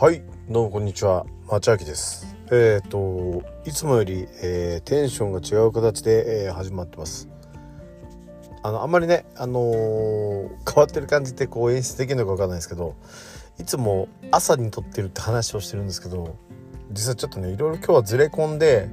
はい。どうもこんにちは。町明です。えっ、ー、といつもより、えー、テンションが違う形で、えー、始まってます。あのあんまりねあのー、変わってる感じってこう演出できるのか分かんないですけどいつも朝に撮ってるって話をしてるんですけど実はちょっとねいろいろ今日はずれ込んで、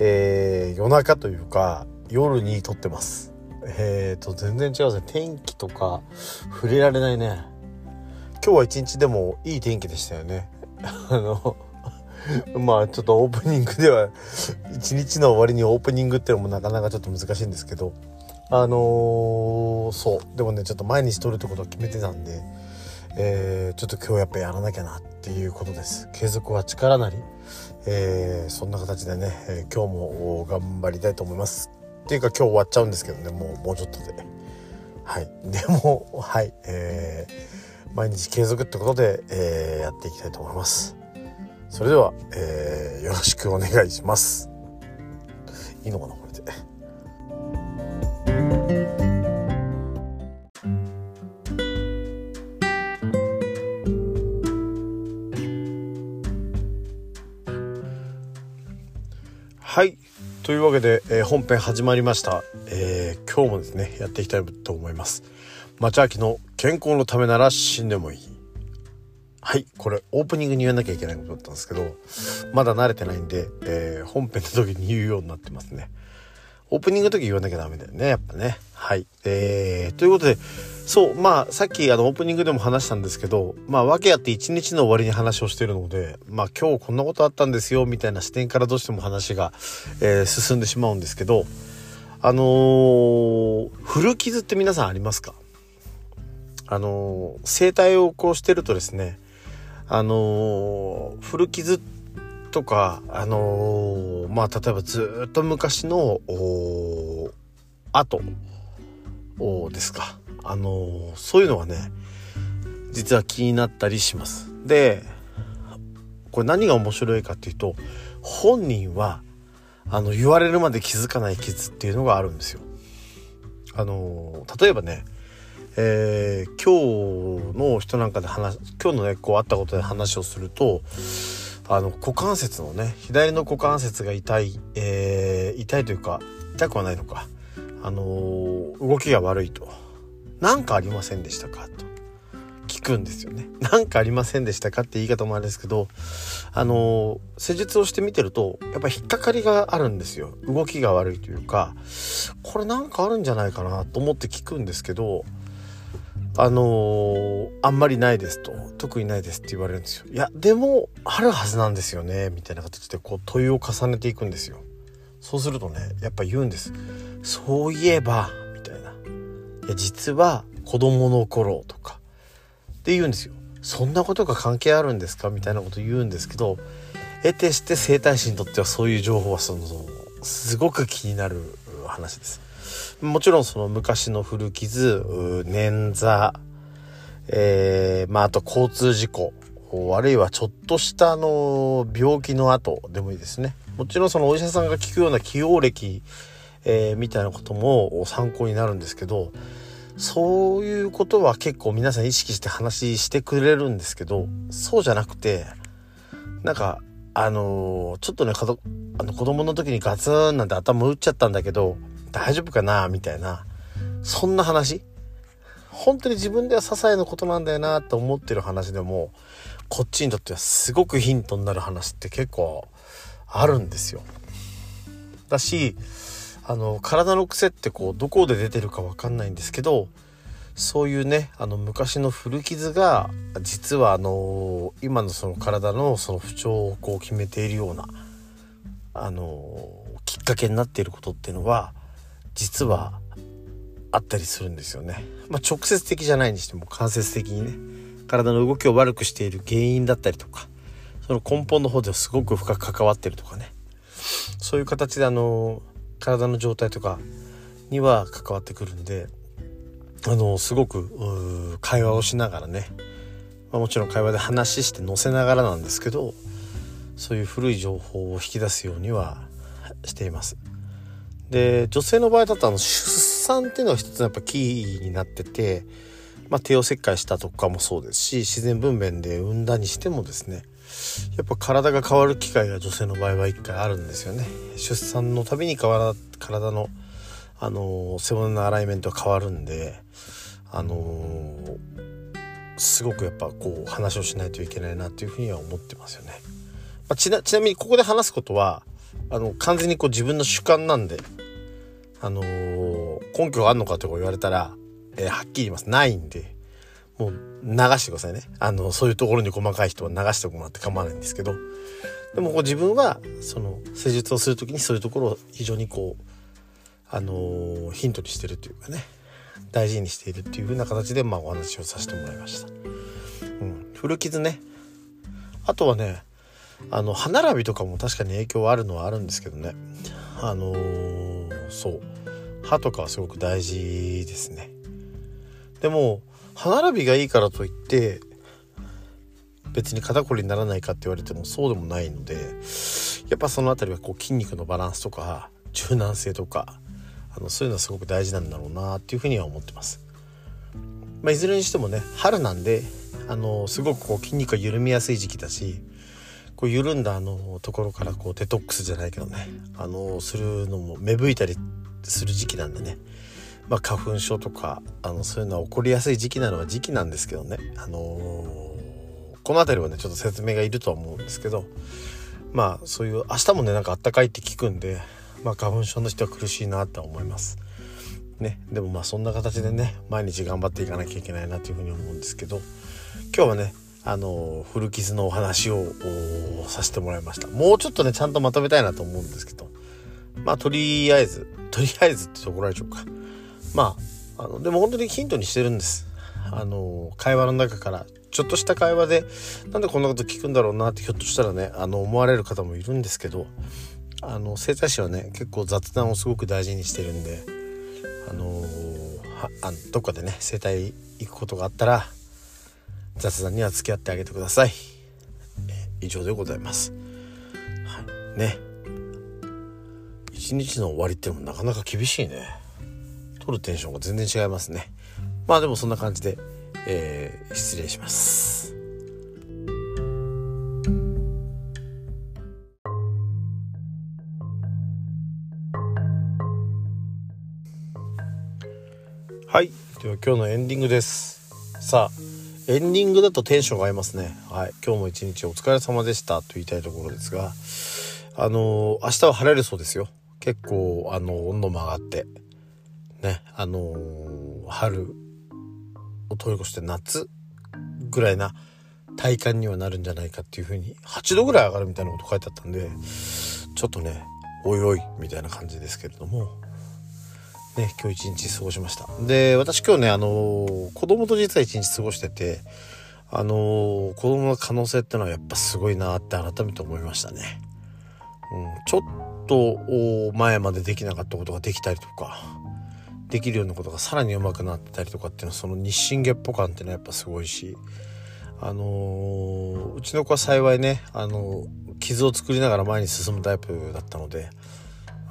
え夜中というか夜に撮ってます。えっ、と全然違うですね。天気とか触れられないね。今日は一日でもいい天気でしたよね。あのまあちょっとオープニングでは一日の終わりにオープニングっていうのもなかなかちょっと難しいんですけど。あのー、そう。でもねちょっと毎日撮るってことを決めてたんで、えー、ちょっと今日やっぱやらなきゃなっていうことです。継続は力なり、えー、そんな形でね、えー、今日も頑張りたいと思います。っていうか今日終わっちゃうんですけどねもうもうちょっとで。はい。でもはい。えー毎日継続ってことで、えー、やっていきたいと思います。それでは、えー、よろしくお願いします。いいのかなこれで。はい。というわけで、えー、本編始まりました、えー、今日もですねやっていきたいと思います。町秋の健康のためなら死んでもいい。はいこれオープニングに言わなきゃいけないことだったんですけどまだ慣れてないんで、えー、本編の時に言うようになってますね。オープニングの時言わなきゃダメだよねやっぱね。はいえー、ということでそうまあさっきあのオープニングでも話したんですけどまあ訳あって一日の終わりに話をしてるのでまあ今日こんなことあったんですよみたいな視点からどうしても話が、えー、進んでしまうんですけどあのー、古傷って皆さんありますか？あの整体をこうしてるとですねあの古傷とかあのまあ例えばずっと昔の跡ですかあのそういうのはね実は気になったりします。でこれ何が面白いかっていうと本人はあの言われるまで気づかない傷っていうのがあるんですよ。あの例えばねえー、今日の人なんかで話今日のねこう会ったことで話をするとあの股関節のね左の股関節が痛い、えー、痛いというか痛くはないのかあのー、動きが悪いと何かありませんでしたかと聞くんですよね。何かありませんでしたかって言い方もあれですけどあの施術をしてみてるとやっぱ引っかかりがあるんですよ。動きが悪いというかこれなんかあるんじゃないかなと思って聞くんですけどあのー、あんまりないですと特にないですって言われるんですよ。いやでもあるはずなんですよねみたいな形でこう問いを重ねていくんですよ。そうするとねやっぱ言うんです。そういえばみたいな。いや実は子供の頃とか。って言うんですよ。そんなことが関係あるんですか？みたいなこと言うんですけど得てして整体師にとってはそういう情報はそのすごく気になる話です。もちろんその昔の古傷、捻挫、えー、まああと交通事故、あるいはちょっとしたあの病気の後でもいいですね。もちろんそのお医者さんが聞くような起用歴、えー、みたいなことも参考になるんですけど、そういうことは結構皆さん意識して話してくれるんですけど、そうじゃなくて、なんか、あのー、ちょっとね、あの子供の時にガツンなんて頭打っちゃったんだけど、大丈夫かなみたいな、そんな話本当に自分では些細なことなんだよなと思ってる話でも、こっちにとってはすごくヒントになる話って結構あるんですよ。だし、あの、体の癖ってこう、どこで出てるかわかんないんですけど、そういうね、あの、昔の古傷が、実はあの、今のその体のその不調をこう決めているような、あの、きっかけになっていることっていうのは、実はあったりするんですよね。まあ、直接的じゃないにしても間接的にね体の動きを悪くしている原因だったりとかその根本の方ではすごく深く関わってるとかねそういう形であの体の状態とかには関わってくるんであのすごく会話をしながらね、まあ、もちろん会話で話して載せながらなんですけどそういう古い情報を引き出すようにはしています。で女性の場合だとあの出産っていうのが一つやっぱキーになっててまあ、帝王切開したとかもそうですし自然分娩で産んだにしてもですねやっぱ体が変わる機会が女性の場合は1回あるんですよね出産のたびに体のあの背骨のアライメントが変わるんであの、すごくやっぱこう話をしないといけないなっていうふうには思ってますよね。まあ、ちなちなみにここで話すことはあの完全にこう自分の主観なんで、あのー、根拠があるのかとか言われたら、えー、はっきり言います。ないんでもう流してくださいね。あのそういうところに細かい人は流してもらって構わないんですけどでもこう自分はその施術をする時にそういうところを非常にこうあのー、ヒントにしてるというかね大事にしているっていう風な形でまあお話をさせてもらいました。うん、古傷ね。あとはねあの歯並びとかも確かに影響はあるのはあるんですけどね。あのー、そう。歯とかはすごく大事ですね。でも歯並びがいいからといって別に肩こりにならないかって言われてもそうでもないのでやっぱその辺りはこう筋肉のバランスとか柔軟性とかあのそういうのはすごく大事なんだろうなっていうふうには思ってます。まあ、いずれにしてもね春なんであのすごくこう筋肉が緩みやすい時期だしこう緩んだあのところからこうデトックスじゃないけどね。あのするのも芽吹いたりする時期なんでね、まあ、花粉症とかあのそういうのは起こりやすい時期なのは時期なんですけどね、あのー、この辺りはねちょっと説明がいるとは思うんですけど。まあそういう明日もねなんかあったかいって聞くんでまあ、花粉症の人は苦しいなとは思います。ね、でもまあそんな形でね毎日頑張っていかなきゃいけないなというふうに思うんですけど。今日はねあの古傷のお話をさせてもらいました。もうちょっとねちゃんとまとめたいなと思うんですけど。まあとりあえずとりあえずってところでしょうか。まああのでも本当にヒントにしてるんです。あの会話の中からちょっとした会話でなんでこんなこと聞くんだろうなってひょっとしたらねあの思われる方もいるんですけどあの整体師はね結構雑談をすごく大事にしてるんであのー、あどっかでね整体行くことがあったら雑談には付き合ってあげてください、え以上でございます、はい、ね。一日の終わりってのもなかなか厳しいね。取るテンションが全然違いますね。まあでもそんな感じで、えー、失礼します。はい。では今日のエンディングです。さあエンディングだとテンションが合いますね。はい。今日も一日お疲れ様でした。と言いたいところですが。あのー、明日は晴れるそうですよ。結構あの温度も上がって。ね。あのー、春を通り越して夏ぐらいな体感にはなるんじゃないかっていう風に8度ぐらい上がるみたいなこと書いてあったんでちょっとねおいおいみたいな感じですけれども。ね、今日一日過ごしました。で、私今日ね、あのー、子供と実は一日過ごしてて、あのー、子供の可能性ってのはやっぱすごいなって改めて思いましたね。うん、ちょっと前までできなかったことができたりとか、できるようなことがさらに上手くなってたりとかっていうのはその日進月歩感っていうのはやっぱすごいし、あのー、うちの子は幸いね、あの傷を作りながら前に進むタイプだったので、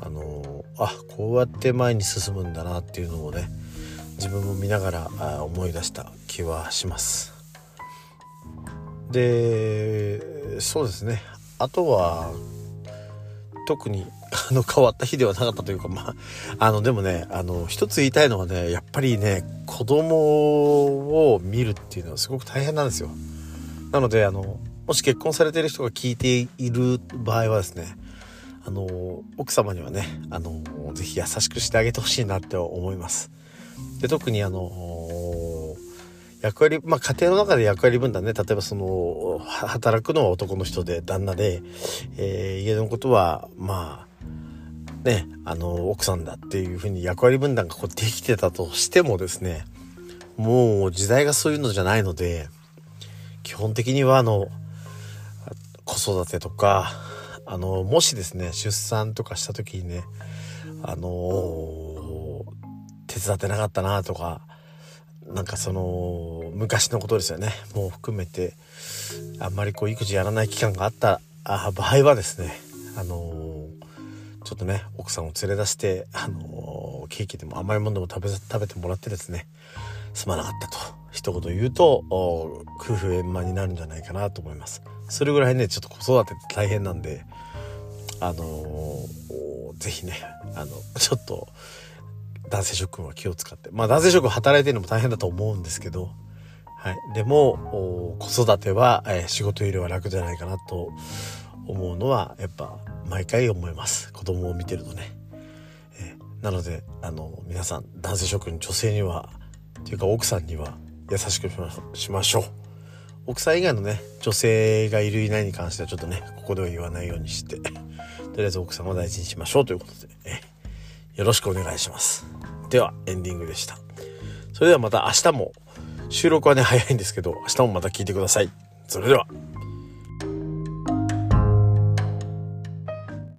あのあこうやって前に進むんだなっていうのをね自分も見ながら思い出した気はします。でそうですね。あとは特に あの変わった日ではなかったというかまああのでもねあの一つ言いたいのはねやっぱりね子供を見るっていうのはすごく大変なんですよ。なのであのもし結婚されてる人が聞いている場合はですねあの奥様にはねあのぜひ優しくしてあげてほしいなって思います。で特にあの役割まあ家庭の中で役割分担ね。例えばその働くのは男の人で旦那で、えー、家のことはまあねあの奥さんだっていうふうに役割分担がこうできてたとしてもですねもう時代がそういうのじゃないので基本的にはあの子育てとかあのもしですね出産とかした時にねあの手伝ってなかったなとかなんかその昔のことですよね。もう含めてあんまりこう育児やらない期間があったあ場合はですねあのちょっとね奥さんを連れ出してあのケーキでも甘いものでも食べ食べてもらってですねすまなかったと。一言言うと夫婦円満になるんじゃないかなと思います。それぐらいねちょっと子育てって大変なんであのー、ぜひねあの ちょっと男性諸君は気を使って。まあ男性諸君働いてるのも大変だと思うんですけど。はい、でも子育ては、えー、仕事よりは楽じゃないかなと思うのはやっぱ毎回思います。子供を見てるとね、えー、なのであの皆さん男性諸君女性にはっていうか奥さんには優しくしましょう。奥さん以外のね女性がいるいないに関してはちょっとねここでは言わないようにしてとりあえず奥さんを大事にしましょうということで、え、よろしくお願いします。ではエンディングでした。それではまた明日も。収録はね早いんですけど明日もまた聞いてください。それでは。